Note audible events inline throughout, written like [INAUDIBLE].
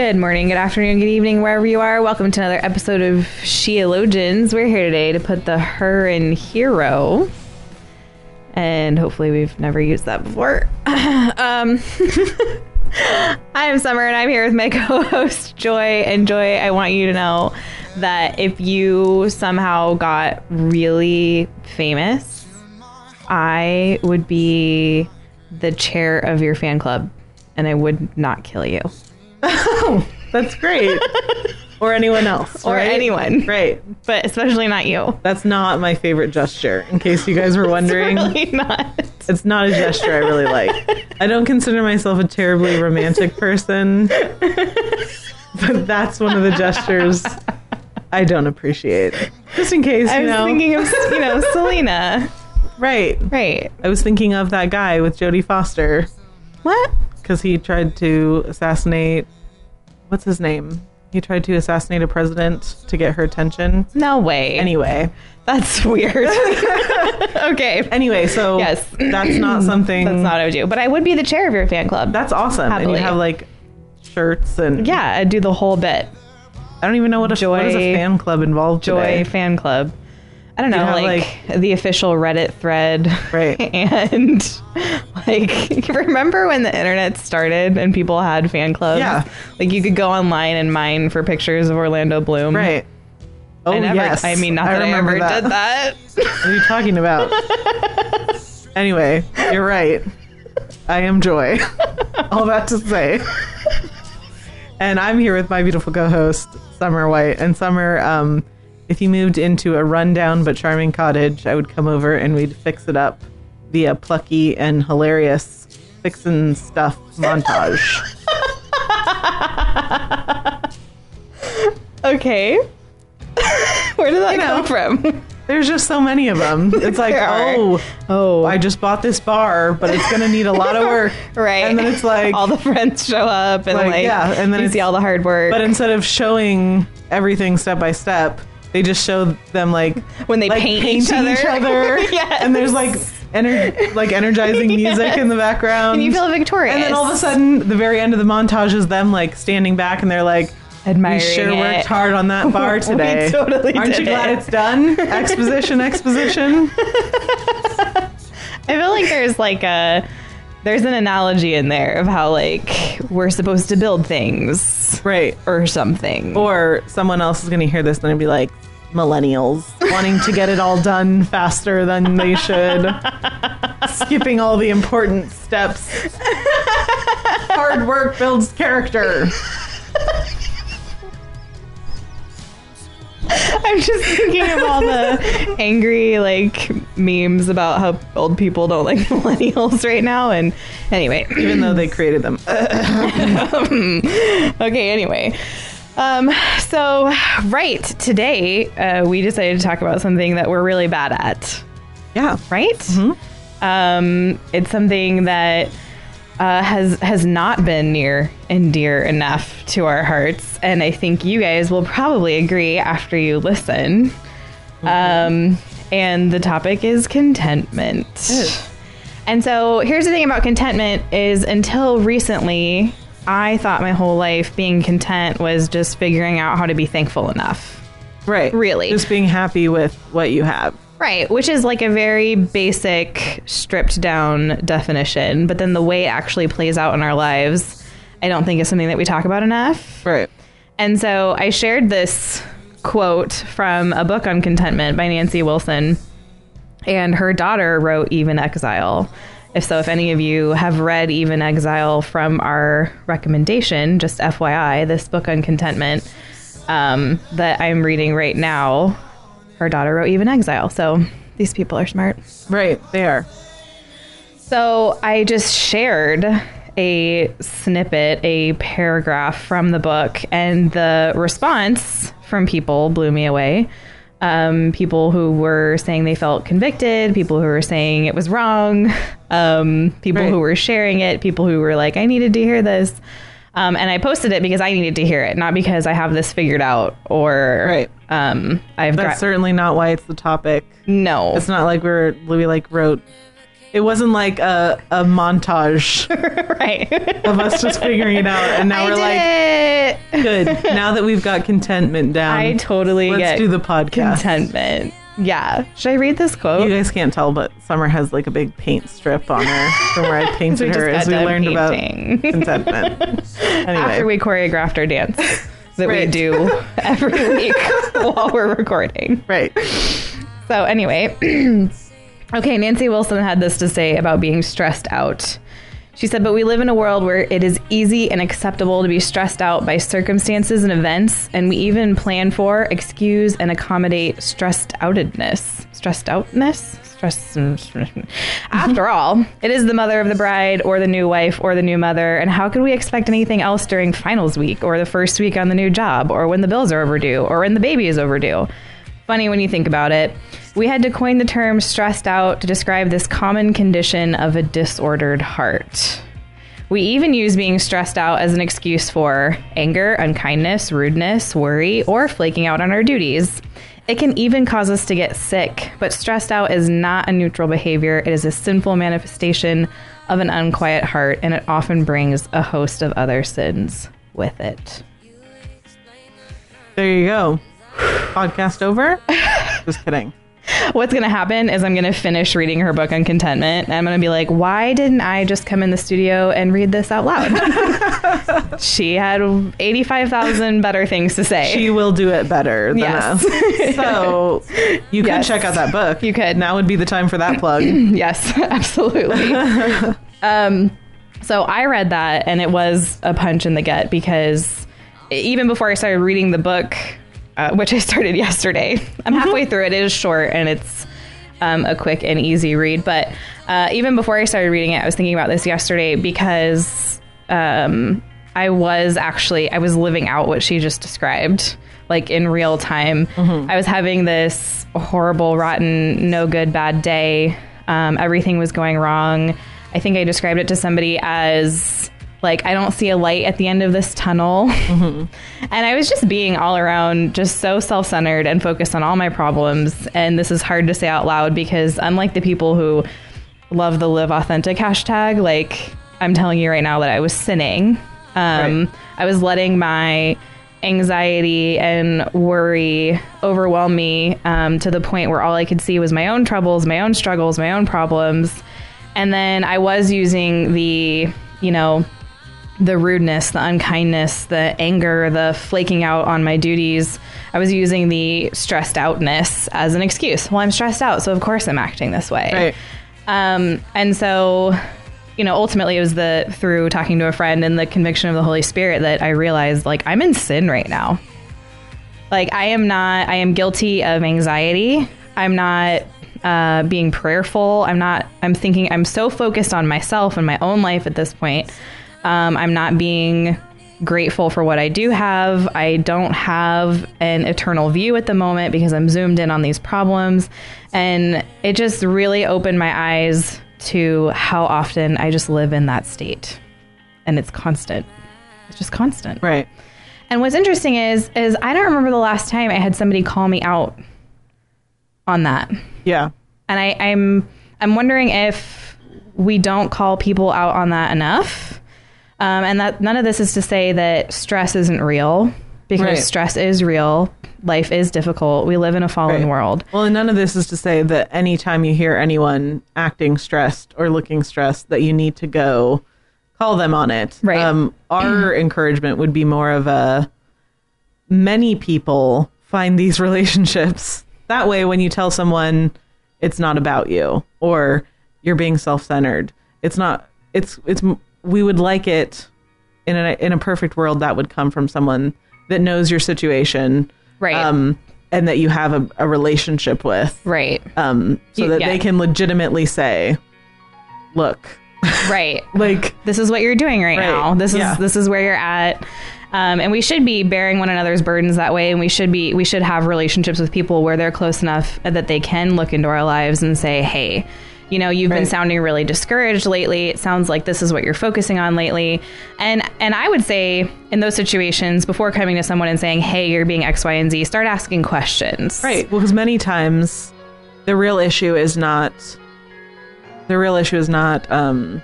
Good morning, good afternoon, good evening, wherever you are. Welcome to another episode of Sheologians. We're here today to put the her in hero. And hopefully we've never used that before. [LAUGHS] um, [LAUGHS] I'm Summer and I'm here with my [LAUGHS] co-host Joy. And Joy, I want you to know that if you somehow got really famous, I would be the chair of your fan club and I would not kill you. [LAUGHS] Oh, that's great. or anyone else. Or right? anyone. Right. But especially not you. That's not my favorite gesture, in case you guys were [LAUGHS] wondering. Really not. It's not a gesture I really like. I don't consider myself a terribly romantic person, but that's one of the gestures I don't appreciate. Just in case, I was know. thinking of, you know, [LAUGHS] Selena. right. Right. I was thinking of that guy with Jodie Foster What? because he tried to assassinate. What's his name? He tried to assassinate a president to get her attention. No way. Anyway, That's weird. [LAUGHS] okay. anyway, so Yes. that's not [CLEARS THROAT] something. That's not what I would do. But I would be the chair of your fan club. That's awesome. And Happily. you have like shirts and yeah, I'd do the whole bit. I don't even know what a what is a fan club involved. Joy today. fan club. I don't know, You have, like, the official Reddit thread. Right. [LAUGHS] And like [LAUGHS] remember when the internet started and people had fan clubs? Yeah. Like you could go online and mine for pictures of Orlando Bloom. Right. Oh I never yes. I mean not that I ever did that. What are you talking about? [LAUGHS] anyway, you're right. I am Joy. All that to say. And I'm here with my beautiful co-host Summer White. And Summer, um, if you moved into a rundown but charming cottage, I would come over and we'd fix it up via plucky and hilarious fixin' stuff montage. [LAUGHS] Okay. [LAUGHS] Where did that know. come from? There's just so many of them. [LAUGHS] It's like, oh, Oh, I just bought this bar, but it's gonna need a lot of work. right. And then it's like, all the friends show up and Like, like, yeah, and then you it's- see all the hard work. but instead of showing everything step by step, they just show them like [LAUGHS] when they like paint each painting other, [LAUGHS] Yes. and there's like ener- like energizing music in the [LAUGHS] background. and you feel victorious. and then all of a sudden, the very end of the montage is them like standing back, and they're like, admiring "We sure it. worked hard on that bar We today. totally Aren't you glad it." it's done? Exposition, exposition. I feel like there's like a there's an analogy in there of how like we're supposed to build things Right. or something. Or someone else is going to hear this and be like, millennials wanting to get it all done faster than they should, skipping all the important steps. [LAUGHS] Hard work builds character. I'm just thinking of all the angry like memes about how old people don't like [LAUGHS] millennials right now. And anyway, [CLEARS THROAT] Even though they created them. [LAUGHS] okay, anyway. Um, so, right, today uh, we decided to talk about something that we're really bad at, Yeah. right? Hmm. Um, it's something that uh, has has not been near and dear enough to our hearts, and I think you guys will probably agree after you listen. Um, and the topic is contentment. And so here's the thing about contentment is until recently, I thought my whole life being content was just figuring out how to be thankful enough. Right. Really. Just being happy with what you have. Right, which is like a very basic, stripped down definition. But then the way it actually plays out in our lives, I don't think is something that we talk about enough. Right. And so I shared this quote from a book on contentment by Nancy Wilson. And her daughter wrote Eve in Exile. If so, if any of you have read Eve in Exile from our recommendation, just FYI, this book on contentment um, that I'm reading right now, her daughter wrote Eve in Exile. So these people are smart. Right. They are. So I just shared a snippet, a paragraph from the book, and the response from people blew me away. Um, people who were saying they felt convicted, people who were saying it was wrong, [LAUGHS] um, people Right. who were sharing it, people who were like, I needed to hear this. Um, and I posted it because I needed to hear it, not because I have this figured out or Right. Um, I've That's got certainly not why it's the topic. no. It's not like we're we like wrote. It wasn't like a a montage [LAUGHS] right. of us just figuring it out, and now I we're did like, it. good. Now that we've got contentment down, I totally let's do the podcast. contentment. Yeah. Should I read this quote? You guys can't tell, but Summer has like a big paint strip on her from where I [LAUGHS] painted her as we learned painting. about [LAUGHS] contentment. Anyway, After we choreographed our dance that we do [LAUGHS] every week [LAUGHS] while we're recording. right. So anyway, [CLEARS THROAT] okay, Nancy Wilson had this to say about being stressed out. She said, but we live in a world where it is easy and acceptable to be stressed out by circumstances and events, and we even plan for, excuse, and accommodate stressed outedness. Stressed outness? [LAUGHS] After all, it is the mother of the bride, or the new wife, or the new mother, and how could we expect anything else during finals week, or the first week on the new job, or when the bills are overdue, or when the baby is overdue? Funny when you think about it. We had to coin the term stressed out to describe this common condition of a disordered heart. We even use being stressed out as an excuse for anger, unkindness, rudeness, worry, or flaking out on our duties. It can even cause us to get sick, but stressed out is not a neutral behavior. It is a sinful manifestation of an unquiet heart, and it often brings a host of other sins with it. There you go. Podcast over. [LAUGHS] Just kidding. What's going to happen is I'm going to finish reading her book on contentment. And I'm going to be like, why didn't I just come in the studio and read this out loud? [LAUGHS] she had 85,000 better things to say. She will do it better than Yes. us. So [LAUGHS] you Yes. could check out that book. You could. Now would be the time for that plug. [CLEARS THROAT] yes, [LAUGHS] absolutely. um, so I read that and it was a punch in the gut because even before I started reading the book, uh, which I started [LAUGHS] yesterday, I'm halfway through it. It is short and it's um, a quick and easy read. But uh, even before I started reading it, I was thinking about this yesterday because um, I was actually I was living out what she just described, like in real time. I was having this horrible, rotten, no good, bad day. Um, everything was going wrong. I think I described it to somebody as like I don't see a light at the end of this tunnel. and I was just being all around just so self-centered and focused on all my problems. And this is hard to say out loud because unlike the people who love the live authentic hashtag, like I'm telling you right now that I was sinning. Um, Right. I was letting my anxiety and worry overwhelm me um, to the point where all I could see was my own troubles, my own struggles, my own problems. And then I was using the, you know, the rudeness, the unkindness, the anger, the flaking out on my duties. I was using the stressed outness as an excuse. Well, I'm stressed out, so of course I'm acting this way. Right. Um, and so, you know, ultimately it was the through talking to a friend and the conviction of the Holy Spirit that I realized like I'm in sin right now. Like I am not I am guilty of anxiety. I'm not uh, being prayerful. I'm not I'm thinking I'm so focused on myself and my own life at this point. Um, I'm not being grateful for what I do have. I don't have an eternal view at the moment because I'm zoomed in on these problems. And it just really opened my eyes to how often I just live in that state. And it's constant. It's just constant. Right. And what's interesting is is I don't remember the last time I had somebody call me out on that. Yeah. And I, I'm I'm wondering if we don't call people out on that enough. Um, and that none of this is to say that stress isn't real because Right. stress is real. Life is difficult. We live in a fallen Right. world. Well, and none of this is to say that anytime you hear anyone acting stressed or looking stressed, that you need to go call them on it. Right. Um, our [CLEARS THROAT] encouragement would be more of a many people find these [LAUGHS] relationships. That way, when you tell someone it's not about you or you're being self centered, it's not. It's it's. We would like it in a in a perfect world that would come from someone that knows your situation, Right. Um, and that you have a, a relationship with, Right. um, so that yeah. they can legitimately say, "Look, [LAUGHS] right. Like, this is what you're doing right, Right. now. This Yeah. is this is where you're at. Um, and we should be bearing one another's burdens that way, and we should be we should have relationships with people where they're close enough that they can look into our lives and say, "Hey, you know, you've been sounding really discouraged lately. It sounds like this is what you're focusing on lately." And and I would say in those situations, before coming to someone and saying, "Hey, you're being X, Y, and Z," start asking questions. right. Well, because many times the real issue is not, the real issue is not, um,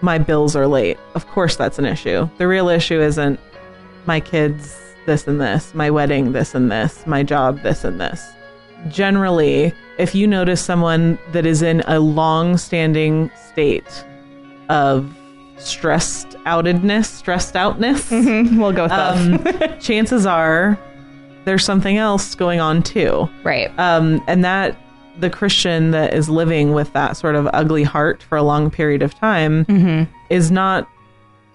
my bills are late. Of course, that's an issue. The real issue isn't my kids this and this, my wedding this and this, my job this and this. Generally, if you notice someone that is in a long standing state of stressed outedness, stressed outness, [LAUGHS] We'll go with um, [LAUGHS] chances are there's something else going on too. right. Um, and that the Christian that is living with that sort of ugly heart for a long period of time Mm-hmm. is not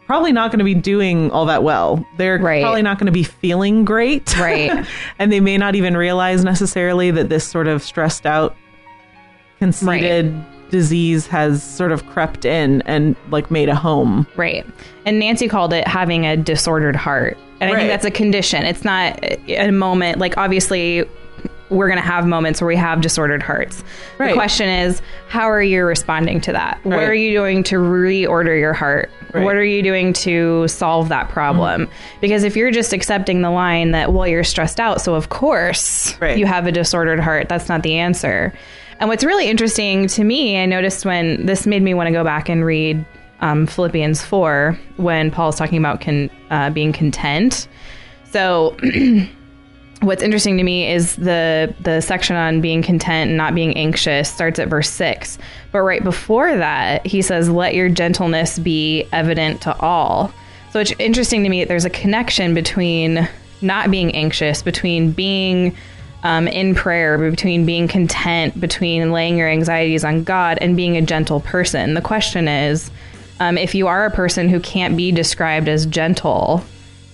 probably not going to be doing all that well. They're Right. probably not going to be feeling great. Right. [LAUGHS] and they may not even realize necessarily that this sort of stressed out, conceited disease has sort of crept in and like made a home. Right. And Nancy called it having a disordered heart. And I Right. think that's a condition. It's not a moment, like, obviously, we're going to have moments where we have disordered hearts. Right. The question is, how are you responding to that? What are you doing to reorder your heart? Right. What are you doing to solve that problem? Because if you're just accepting the line that, well, you're stressed out, so of course Right. you have a disordered heart, that's not the answer. And what's really interesting to me, I noticed when this made me want to go back and read um, Philippians 4 when Paul's talking about con, uh, being content. So, [CLEARS THROAT] what's interesting to me is the the section on being content and not being anxious starts at verse 6. But right before that, he says, Let your gentleness be evident to all. So, it's interesting to me that there's a connection between not being anxious, between being um, in prayer, between being content, between laying your anxieties on God and being a gentle person. The question is um, if you are a person who can't be described as gentle,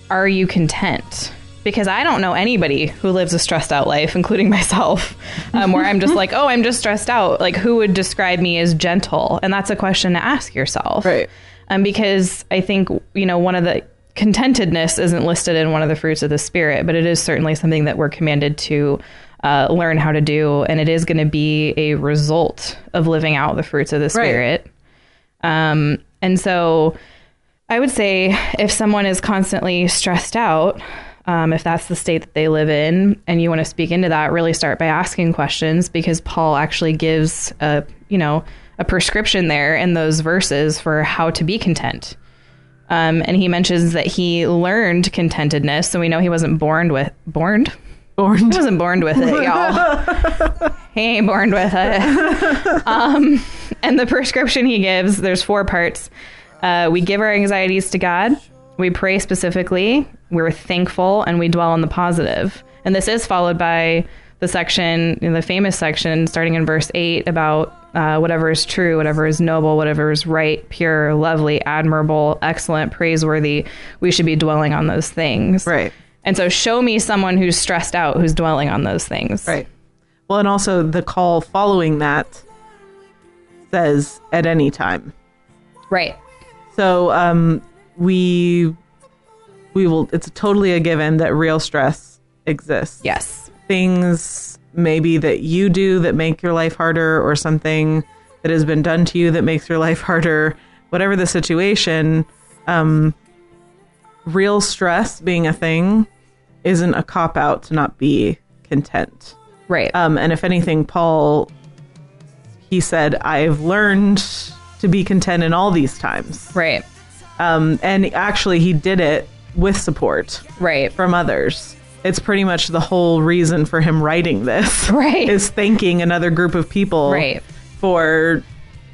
are you content? Because I don't know anybody who lives a stressed out life, including [LAUGHS] myself, um, where I'm just [LAUGHS] like, oh, I'm just stressed out. Like, who would describe me as gentle? And that's a question to ask yourself. Right. Um, because I think, you know, one of the contentedness isn't listed in one of the fruits of the Spirit, but it is certainly something that we're commanded to uh, learn how to do. And it is going to be a result of living out the fruits of the Spirit. Um, and so I would say if someone is constantly stressed out, um, if that's the state that they live in, and you want to speak into that, really start by asking questions because Paul actually gives a you know a prescription there in those verses for how to be content. Um, and he mentions that he learned contentedness, so we know he wasn't born with born. Born He wasn't born with it, [LAUGHS] y'all. he ain't born with it. Um, and the prescription he gives, there's four parts. Uh, we give our anxieties to God. We pray specifically. We're thankful, and we dwell on the positive. And this is followed by the section, the famous section, starting in verse eight, about uh, whatever is true, whatever is noble, whatever is right, pure, lovely, admirable, excellent, praiseworthy. We should be dwelling on those things. Right. And so show me someone who's stressed out who's dwelling on those things. Right. Well, and also the call following that says at any time. Right. So um, we we will. It's totally a given that real stress exists. Yes. Things maybe that you do that make your life harder, or something that has been done to you that makes your life harder. Whatever the situation, um, real stress being a thing isn't a cop out to not be content. Right. Um, and if anything, Paul, he said, I've learned to be content in all these times. right. Um, and actually, he did it with support Right. from others. It's pretty much the whole reason for him writing this. [LAUGHS] Right. Is thanking another group of people Right. for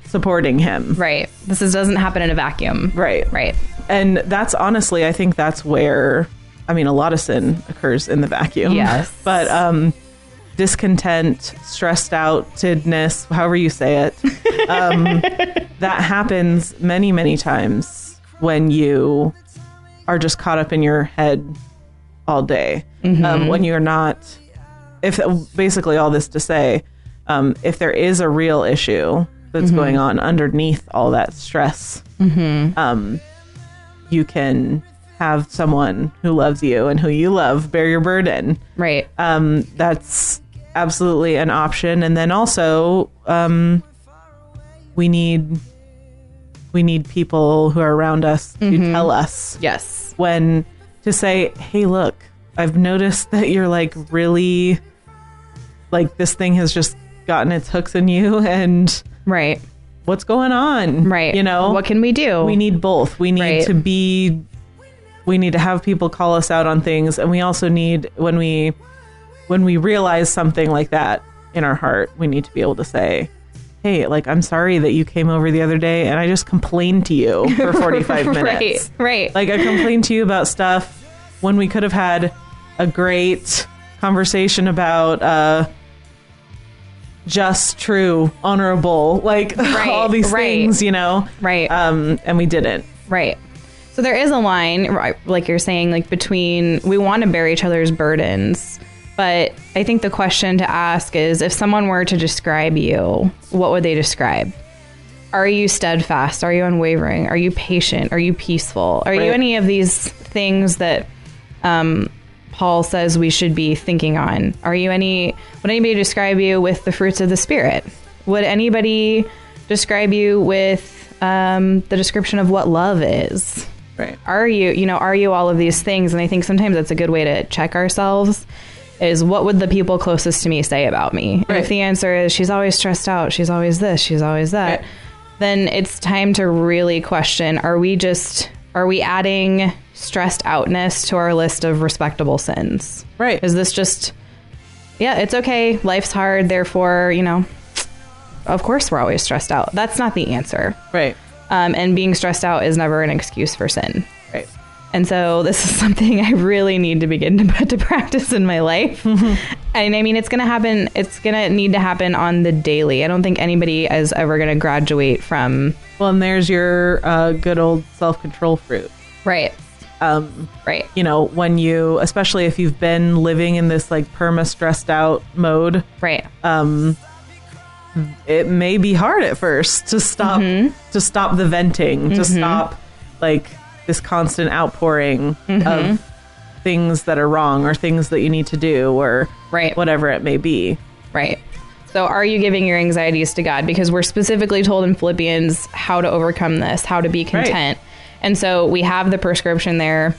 supporting him. Right. This is, doesn't happen in a vacuum. Right. Right. And that's honestly, I think that's where, I mean, a lot of sin occurs in the vacuum. Yes. [LAUGHS] But um, discontent, stressed outedness, however you say it, um, [LAUGHS] that happens many, many times when you are just caught up in your head all day. Um, when you're not, if basically all this to say, um, if there is a real issue that's going on underneath all that stress. Um, you can have someone who loves you and who you love bear your burden. Right. Um, that's absolutely an option. And then also, um, we need we need people who are around us to mm-hmm. tell us yes. when to say, "Hey, look, I've noticed that you're like really like this thing has just gotten its hooks in you and Right. what's going on?" Right. You know? what can we do? we need both. We need Right. to be we need to have people call us out on things and we also need when we when we realize something like that in our heart, we need to be able to say, "Hey, like I'm sorry that you came over the other day and I just complained to you [LAUGHS] for 45 minutes." right. Right. Like I complained to you about stuff when we could have had a great conversation about uh just true, honorable, like [LAUGHS] Right, all these right. things, you know. Right. Um and we didn't. Right. So there is a line, right, like you're saying, like between we want to bear each other's burdens, but I think the question to ask is if someone were to describe you, what would they describe? Are you steadfast? Are you unwavering? Are you patient? Are you peaceful? Are you any of these things that um, Paul says we should be thinking on? Are you any? Would anybody describe you with the fruits of the spirit? Would anybody describe you with um, the description of what love is? Right. Are you, you know, are you all of these things? And I think sometimes that's a good way to check ourselves. Is what would the people closest to me say about me? And Right. if the answer is she's always stressed out, she's always this, she's always that, Right. then it's time to really question: Are we just are we adding stressed outness to our list of respectable sins? Right. Is this just yeah, it's okay. Life's hard, therefore, you know, of course we're always stressed out. That's not the answer. Right. Um, and being stressed out is never an excuse for sin. And so this is [LAUGHS] something I really need to begin to put to practice in my life. and I mean, it's going to happen. It's going to need to happen on the daily. I don't think anybody is ever going to graduate from. Well, and there's your uh, good old self-control fruit. Right. Um, Right. you know, when you, especially if you've been living in this like perma stressed out mode, Right. um, it may be hard at first to stop Mm-hmm. to stop the venting, to stop like this constant outpouring Mm-hmm. of things that are wrong or things that you need to do or Right. whatever it may be. Right. So, are you giving your anxieties to God? Because we're specifically told in Philippians how to overcome this, how to be content. And so, we have the prescription there.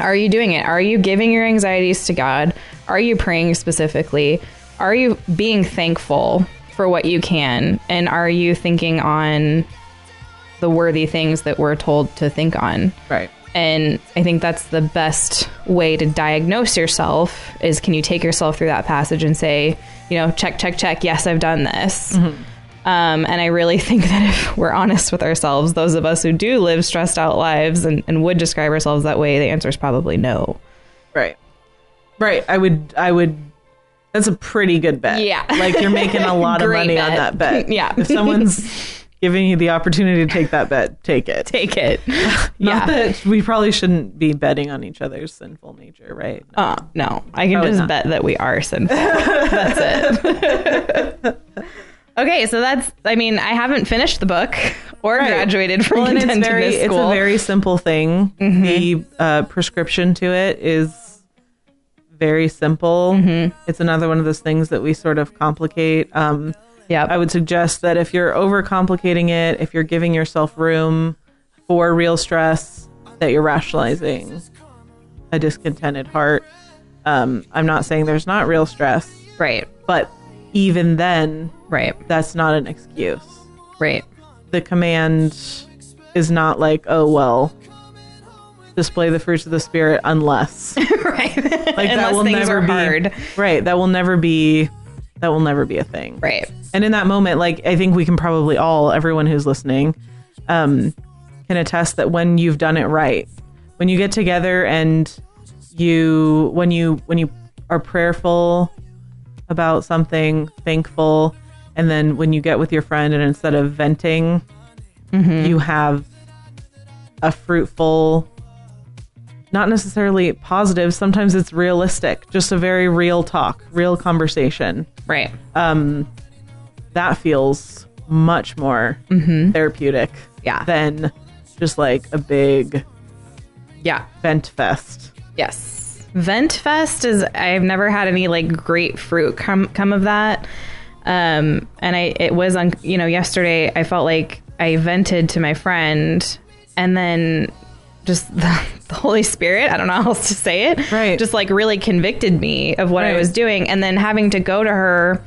Are you doing it? Are you giving your anxieties to God? Are you praying specifically? Are you being thankful for what you can? And are you thinking on the worthy things that we're told to think on? Right. And I think that's the best way to diagnose yourself is can you take yourself through that passage and say, you know, check, check, check, yes, I've done this. Um, and I really [LAUGHS] think that if we're honest with ourselves, those of us who do live stressed out lives and, and would describe ourselves that way, the answer is probably no. Right. Right. I would I would that's a pretty good bet. Yeah. Like you're making a [LAUGHS] lot of money on that bet. [LAUGHS] Yeah. If someone's giving you the opportunity to take that bet, take it. Take it. [LAUGHS] Not [LAUGHS] yeah. that we probably shouldn't be betting on each other's sinful nature, right? Uh, no, I can Probably just not. bet that we are sinful. that's it. [LAUGHS] okay, so that's. I mean, I haven't finished the book or Right. graduated from Well, it's very it's a. Mm-hmm. very simple thing. The uh, prescription to it is very simple. Mm-hmm. It's another one of those things that we sort of complicate. Um, Yep. I would suggest that if you're overcomplicating it, if you're giving yourself room for real stress, that you're rationalizing a discontented heart. Um, I'm not saying there's not real stress, right. but even then, Right. that's not an excuse. Right. The command is not like, oh, well, display the fruits of the spirit unless. [LAUGHS] right. Like Unless that will never be hard. right. That will never be. That will never be a thing. Right. And in that moment, like I think we can probably all, everyone who's listening, um, can attest that when you've done it right, when you get together and you, when you, when you are prayerful about something, thankful, and then when you get with your friend and instead of venting, you have a fruitful, not necessarily positive, sometimes it's realistic, just a very real talk, real conversation Right. um, that feels much more therapeutic Yeah. than just like a big Yeah. vent fest. Yes. Vent Fest is I've never had any like great fruit come come of that. Um and I it was on you know yesterday I felt like I vented to my friend and then just the, [LAUGHS] the Holy Spirit, I don't know how else to say it. Right. Just like really convicted me of what I was doing and then having to go to her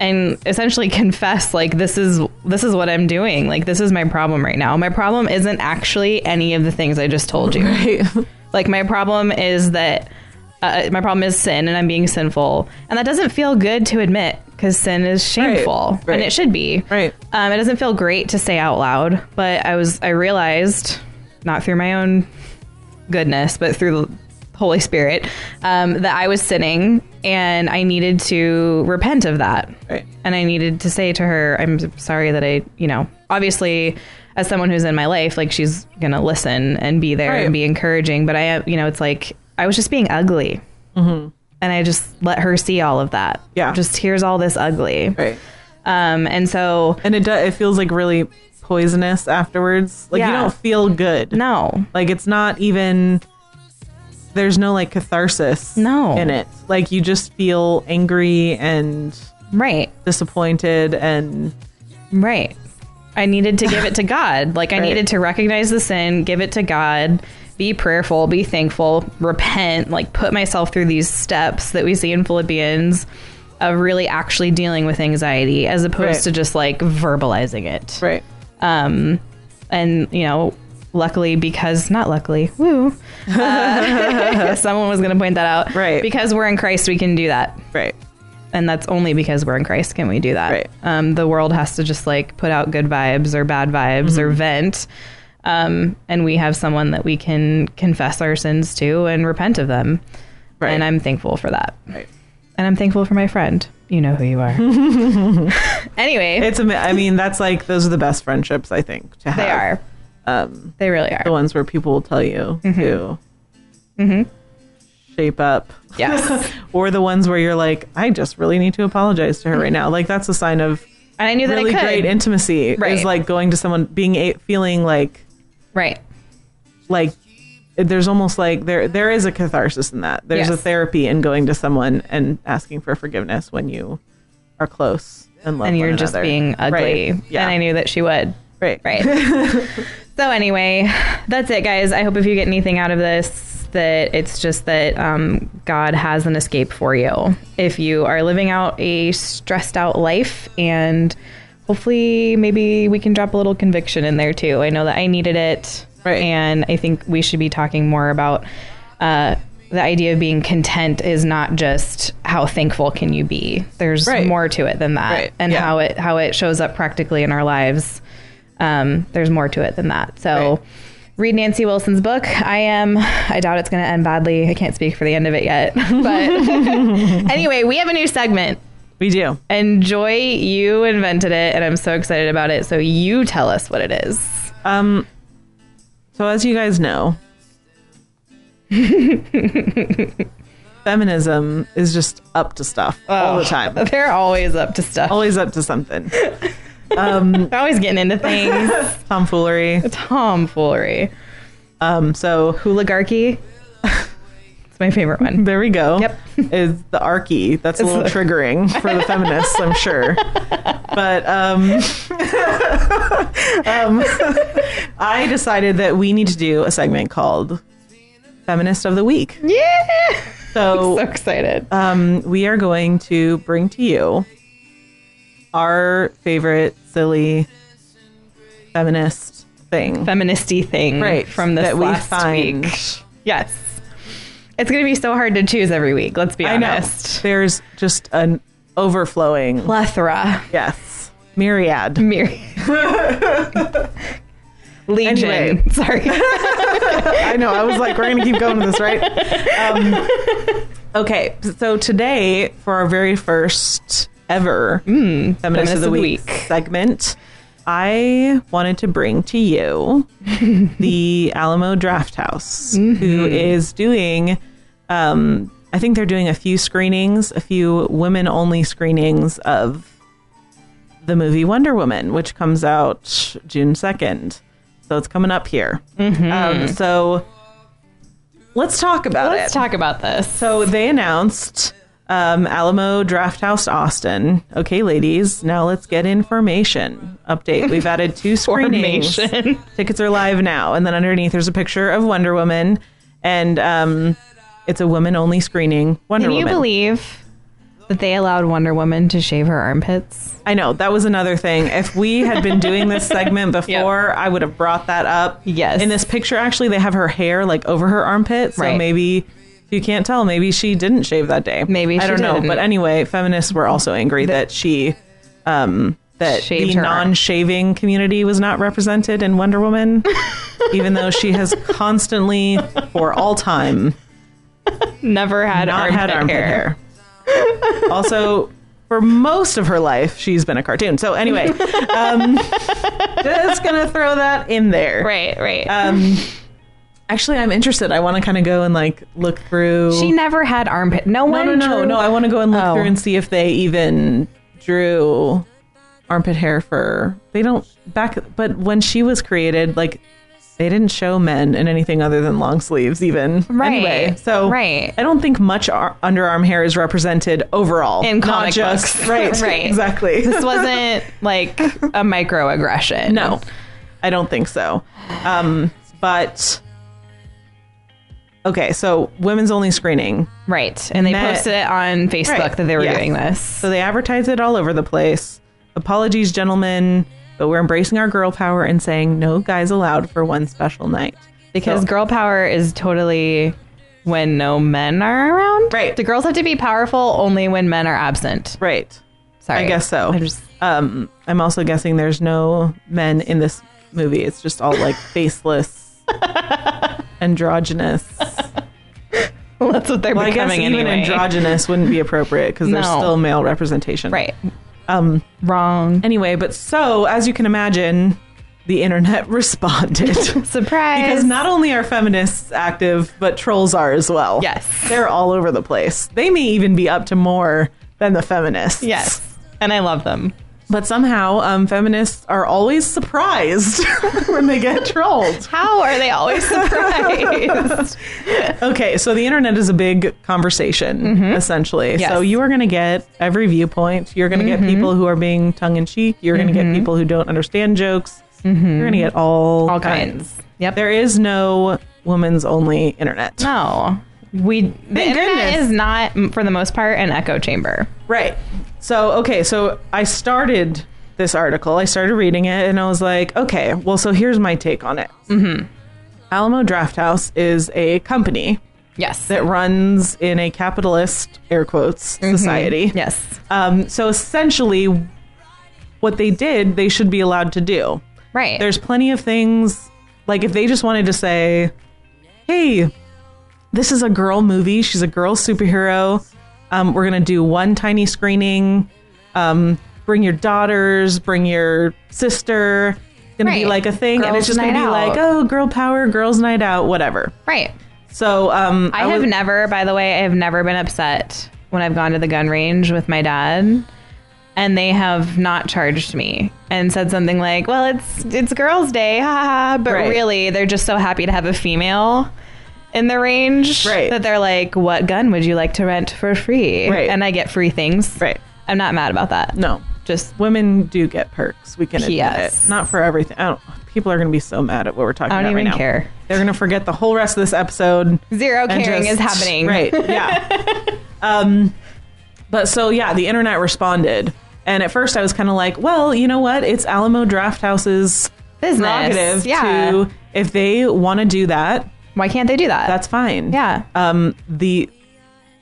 and essentially [LAUGHS] confess like this is this is what I'm doing. Like this is my problem right now. My problem isn't actually any of the things I just told you. Right. [LAUGHS] Like my problem is that uh, my problem is sin and I'm being sinful, and that doesn't feel good to admit because sin is shameful right. and it should be. Right. Um, it doesn't feel great to say out loud, but I was I realized not through my own goodness, but through the Holy Spirit um, that I was sinning and I needed to repent of that. Right. And I needed to say to her, I'm sorry that I, you know, obviously as someone who's in my life, like she's going to listen and be there Right. and be encouraging. But I, you know, it's like I was just being ugly. And I just let her see all of that. Yeah. Just here's all this ugly. Right. Um, and so, And it does, it feels like really poisonous afterwards. Like you don't feel good. no. Like it's not even there's no like catharsis No. in it. Like you just feel angry and Right. disappointed and Right. I needed to give it to God. [LAUGHS] Like I Right. needed to recognize the sin, give it to God, be prayerful, be thankful, repent, like put myself through these steps that we see in Philippians of really actually dealing with anxiety as opposed Right. to just like verbalizing it. right. Um and you know, luckily because not luckily, woo. Uh, [LAUGHS] someone was going to point that out. Right. Because we're in Christ, we can do that Right. and that's only because we're in Christ can we do that. Right. Um, the world has to just like put out good vibes or bad vibes or Mm-hmm. vent, um, and we have someone that we can confess our sins to and repent of them. Right. And I'm thankful for that. Right. And I'm thankful for my friend. You know who you are. [LAUGHS] [LAUGHS] anyway, It's ama- I mean that's like those are the best friendships I think to have. they are. Um They really are. the ones where people will tell you to shape up. Mm-hmm. Yes. [LAUGHS] or the ones where you're like, I just really need to apologize to her right now. Like that's a sign of And I knew that really great intimacy. Right. Is like going to someone, being a, feeling like right. like there's almost like there there is a catharsis in that. There's a therapy in going to someone and asking for forgiveness when you are close and love And you're just another. being ugly. Right. Yeah. And I knew that she would. right. Right. [LAUGHS] so anyway, that's it, guys. I hope if you get anything out of this, that it's just that um, God has an escape for you if you are living out a stressed out life, and hopefully, maybe we can drop a little conviction in there too. I know that I needed it, Right. and I think we should be talking more about. Uh, the idea of being content is not just how thankful can you be. There's Right. more to it than that, Right. and Yeah. how it how it shows up practically in our lives. Um, there's more to it than that. So, Right. read Nancy Wilson's book. I am. I doubt it's going to end badly. I can't speak for the end of it yet. [LAUGHS] But [LAUGHS] anyway, we have a new segment. We do. And Joy, You invented it, and I'm so excited about it. So you tell us what it is. Um so as you guys know, [LAUGHS] feminism is just up to stuff all the time. [LAUGHS] They're always up to stuff. Always up to something. [LAUGHS] They're always getting into things. Tomfoolery. Tomfoolery. Um so Hooligarchy. It's my favorite one. There we go. Yep. Is the archy. That's a It's little the- triggering for the feminists, I'm sure. But um, um, I decided that we need to do a segment called Feminist of the Week. Yeah. So, [LAUGHS] So excited. um, we are going to bring to you our favorite silly feminist thing. Feministy thing right. from this that we last find. week. Yes. It's going to be so hard to choose every week. Let's be honest. There's just an overflowing. Plethora. Yes. Myriad. Myriad. [LAUGHS] [LAUGHS] Legion. Anyway. [LAUGHS] Sorry. [LAUGHS] I know. I was like, we're going to keep going with this, right? Um, okay. So today, for our very first ever Feminist, of the, week, segment, I wanted to bring to you [LAUGHS] the Alamo Drafthouse, who is doing. Um, I think they're doing a few screenings, a few women-only screenings of the movie Wonder Woman, which comes out June 2nd. So it's coming up here. Um, so let's talk about Mm-hmm. Let's it. talk about this. So they announced um, Alamo Drafthouse Austin. Okay, ladies, now let's get information update. We've added [LAUGHS] two screenings. [LAUGHS] Tickets are live now, and then underneath there's a picture of Wonder Woman, and um, it's a woman only screening. Wonder Woman. Can you believe that they allowed Wonder Woman to shave her armpits? I know that was another thing. If we had been doing this segment [LAUGHS] before, I would have brought that up. Yes. In this picture, actually, they have her hair like over her armpit, so Right. maybe you can't tell. Maybe she didn't shave that day. Maybe I don't know. didn't. But anyway, feminists were also angry that she, um, that the non-shaving community was not represented in Wonder Woman, [LAUGHS] even though she has constantly, for all time, [LAUGHS] Never had not armpit, had armpit hair. hair. Also, for most of her life, she's been a cartoon. So anyway, um, [LAUGHS] just gonna throw that in there. Right, right. Um, actually, I'm interested. I want to kind of go and like look through. she never had armpit. No no, one. no, no, drew- no. I want to go and look Oh. through and see if they even drew armpit hair for. They don't back, but when she was created, like. They didn't show men in anything other than long sleeves, even. Right, Anyway, so right. I don't think much ar- underarm hair is represented overall In comic just books. [LAUGHS] right, Right. exactly. This wasn't like a microaggression. no, I don't think so. Um, but okay, so women's only screening. Right. And they Met- posted it on Facebook Right, that they were yeah. doing this. So they advertise it all over the place. Apologies, gentlemen, but we're embracing our girl power and saying no guys allowed for one special night. Because So- girl power is totally when no men are around. Right. The girls have to be powerful only when men are absent. right. Sorry. I guess so. I just Um, I'm also guessing there's no men in this movie. It's just all like [LAUGHS] faceless, androgynous. well, that's what they're Well, I guess even anyway. androgynous wouldn't be appropriate because there's still male representation. right. Um. Wrong. Anyway, but so as you can imagine, the internet [LAUGHS] responded [LAUGHS] Surprise. because not only are feminists active, but trolls are as well. Yes. they're all over the place. They may even be up to more than the feminists. Yes. And I love them. But somehow, um, feminists are always surprised [LAUGHS] when they get trolled. How are they always surprised? [LAUGHS] Okay, so the internet is a big conversation, essentially. Mm-hmm. Yes. Mm-hmm. So you are going to get every viewpoint. You're going to get people who are being tongue in cheek. You're going to get people who don't understand jokes. You're going to get all, All kinds. Yep. There is no woman's only internet. no. We the Thank internet goodness. is not m- for the most part an echo chamber. Right. So, okay, so I started this article. I started reading it and I was like, okay, well, so here's my take on it. Mm-hmm. Alamo Drafthouse is a company Yes. that runs in a capitalist, air quotes, society. yes. Um, so essentially, what they did, they should be allowed to do. Right. There's plenty of things, like if they just wanted to say, hey, this is a girl movie, she's a girl superhero. Um, we're going to do one tiny screening. Um, bring your daughters, bring your sister. It's Going to be like a thing. and it's just going to night be like, oh, girl power, girls' night out, whatever. right. So um, I, have was- never, by the way, I have never been upset when I've gone to the gun range with my dad, and they have not charged me and said something like, "Well, it's it's Girls' Day, ha ha," ha," but Right. really, they're just so happy to have a female in the range Right. that they're like, "What gun would you like to rent for free?" Right. And I get free things. Right. I'm not mad about that. No. Just women do get perks. We can admit Yes. it. Not for everything. I don't, people are going to be so mad at what we're talking about. I don't about right even now. care. They're going to forget the whole rest of this episode. zero caring just- is happening. Right. Yeah. [LAUGHS] um, but so yeah, the internet responded, and at first I was kind of like, well, you know what? It's Alamo Drafthouse's Business. Yeah. to if they want to do that, Why can't they do that? that's fine. yeah. Um, the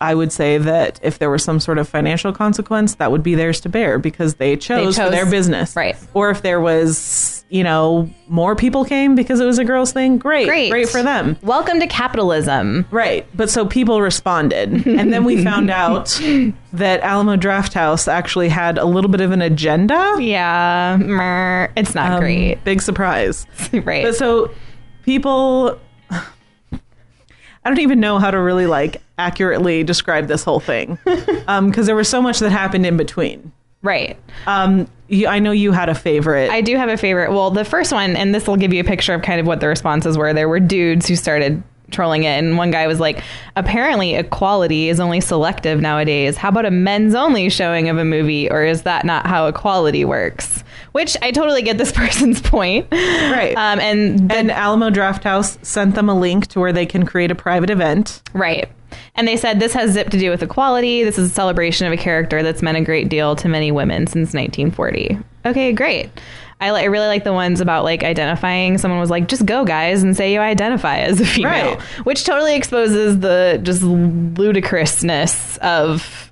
I would say that if there was some sort of financial consequence, that would be theirs to bear because they chose, for chose- their business. right. Or if there was, you know, more people came because it was a girls' thing, great. Great. Great for them. Welcome to capitalism. Right. But so people responded. and then we found [LAUGHS] out that Alamo Drafthouse actually had a little bit of an agenda. Yeah. It's not Um, great. Big surprise. [LAUGHS] right. But so people I don't even know how to really like accurately describe this whole thing. [LAUGHS] Um because there was so much that happened in between. Right. Um, you, I know you had a favorite. I do have a favorite. Well, the first one, and this will give you a picture of kind of what the responses were. There were dudes who started trolling it, and one guy was like, "Apparently, equality is only selective nowadays. How about a men's only showing of a movie, or is that not how equality works?" Which I totally get this [LAUGHS] person's point, Right. Um, and and Alamo Drafthouse sent them a link to where they can create a private event. Right. And they said this has zip to do with equality. This is a celebration of a character that's meant a great deal to many women since 1940. Okay, great. I, li- I really like the ones about like identifying. Someone was like, just go, guys, and say you identify as a female, Right. which totally exposes the just ludicrousness of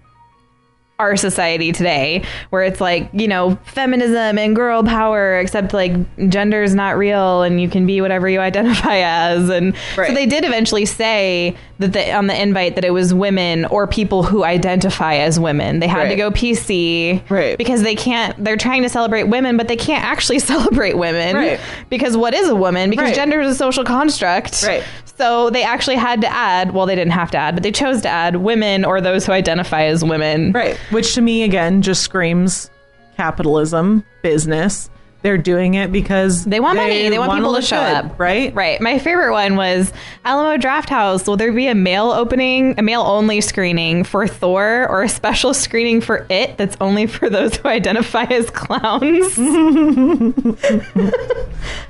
our society today where it's like you know feminism and girl power except like gender is not real and you can be whatever you [LAUGHS] identify as and so they did eventually say that the, on the invite that it was women or people who identify as women they had to go pc Right. because they can't they're trying to celebrate women but they can't actually [LAUGHS] celebrate women Right. because what is a woman because Right. gender is a social construct Right. so they actually had to add well they didn't have to add but they chose to add women or those who identify as women Right. Which to me, again, just screams capitalism, business. They're doing it because They want money. They want wanna people to show good, up. Right? Right. My favorite one was Alamo Drafthouse. Will there be a male opening, a male only screening for Thor or a special screening for it that's only for those who identify as clowns? [LAUGHS]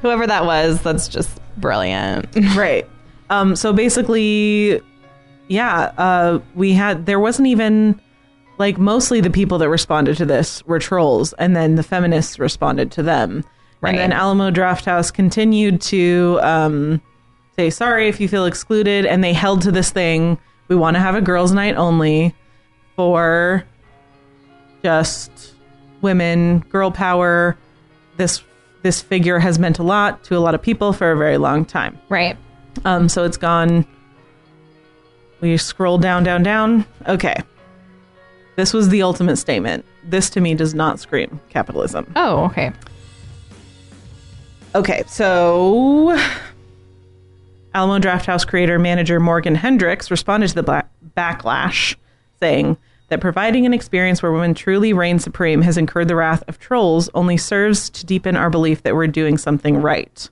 Whoever that was, that's just brilliant. Right. Um, so basically, yeah, uh, we had, there wasn't even, like, mostly the people that responded to this were trolls, and then the feminists responded to them. Right. And then Alamo Drafthouse continued to um, say, sorry if you feel excluded, and they held to this thing. We want to have a girls' night only for just women, girl power. This this figure has meant a lot to a lot of people for a very long time. Right. Um, so it's gone. We scroll down, down, down. Okay. This was the ultimate statement. This to me does not scream capitalism. Oh, okay. Okay, so Alamo Drafthouse creator manager Morgan Hendrix responded to the backlash, saying that providing an experience where women truly reign supreme has incurred the wrath of trolls only serves to deepen our belief that we're doing something right.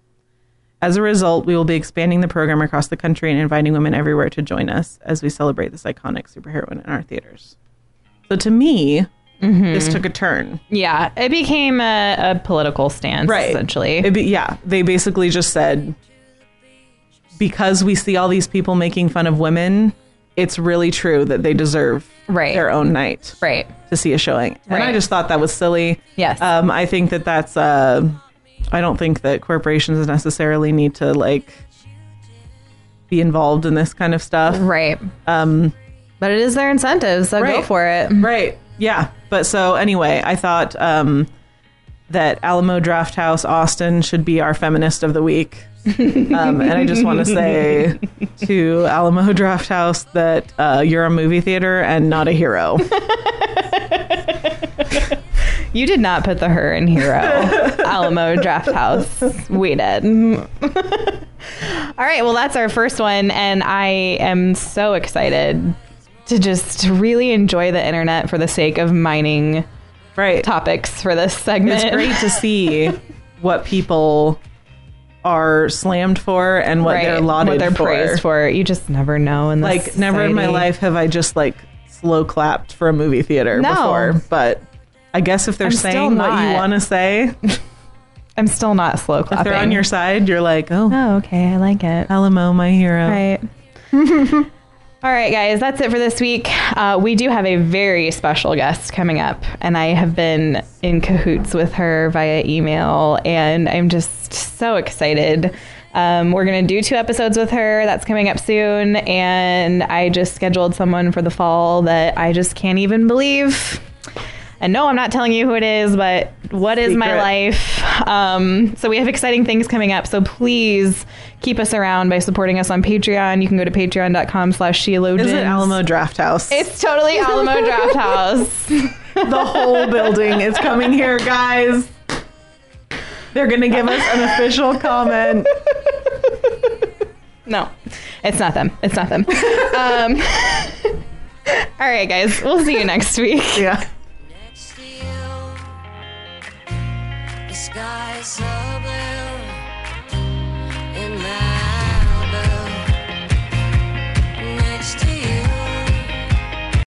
As a result, we will be expanding the program across the country and inviting women everywhere to join us as we celebrate this iconic superheroine in our theaters. So to me, this took a turn. Yeah. It became a, a political stance, Right. essentially. It be, yeah, they basically just said because we see all these people making fun of women, it's really true that they deserve Right. their own night right. to see a showing. And I just thought that was silly. Yes. Um, I think that that's. Uh, I don't think that corporations necessarily need to like be involved in this kind of stuff. Right. Um, But it is their incentive, so go for it. [LAUGHS] Right. Yeah. But so anyway, I thought um, that Alamo Drafthouse Austin should be our feminist of the week. [LAUGHS] um, and I just want to say to Alamo Drafthouse that uh, you're a movie theater and not a hero. You did not put the her in hero. [LAUGHS] Alamo Drafthouse. We did. All right, well that's our first one and I am so excited to just really enjoy the internet for the sake of mining right. topics for this segment. It's great to [LAUGHS] see what people are slammed for and what they're lauded what they're for. praised for. You just never know in this Like never in my life have I just like slow clapped for a movie theater No. before. But I guess if they're I'm saying what you want to say, [LAUGHS] I'm still not slow clapping. if they're on your side, you're like, oh, Oh, okay, I like it. Alamo, my hero. Right. [LAUGHS] All right, guys, that's it for this week. Uh, we do have a very special guest coming up, and I have been in cahoots with her via email, and I'm just so excited. Um, we're going to do two episodes with her. That's coming up soon, and I just scheduled someone for the fall that I just can't even believe. And no, I'm not telling you who it is, but what is my life? Um, so we have exciting things coming up. So please keep us around by supporting us on Patreon. You can go to patreon.com slash Sheila Is it Alamo Drafthouse? It's totally Alamo Draft [LAUGHS] House. the whole building is coming here, guys. They're gonna give us an official comment. No, it's not them. It's not them. [LAUGHS] Um, [LAUGHS] all right, guys. We'll see you next week. Yeah. Skies so blue.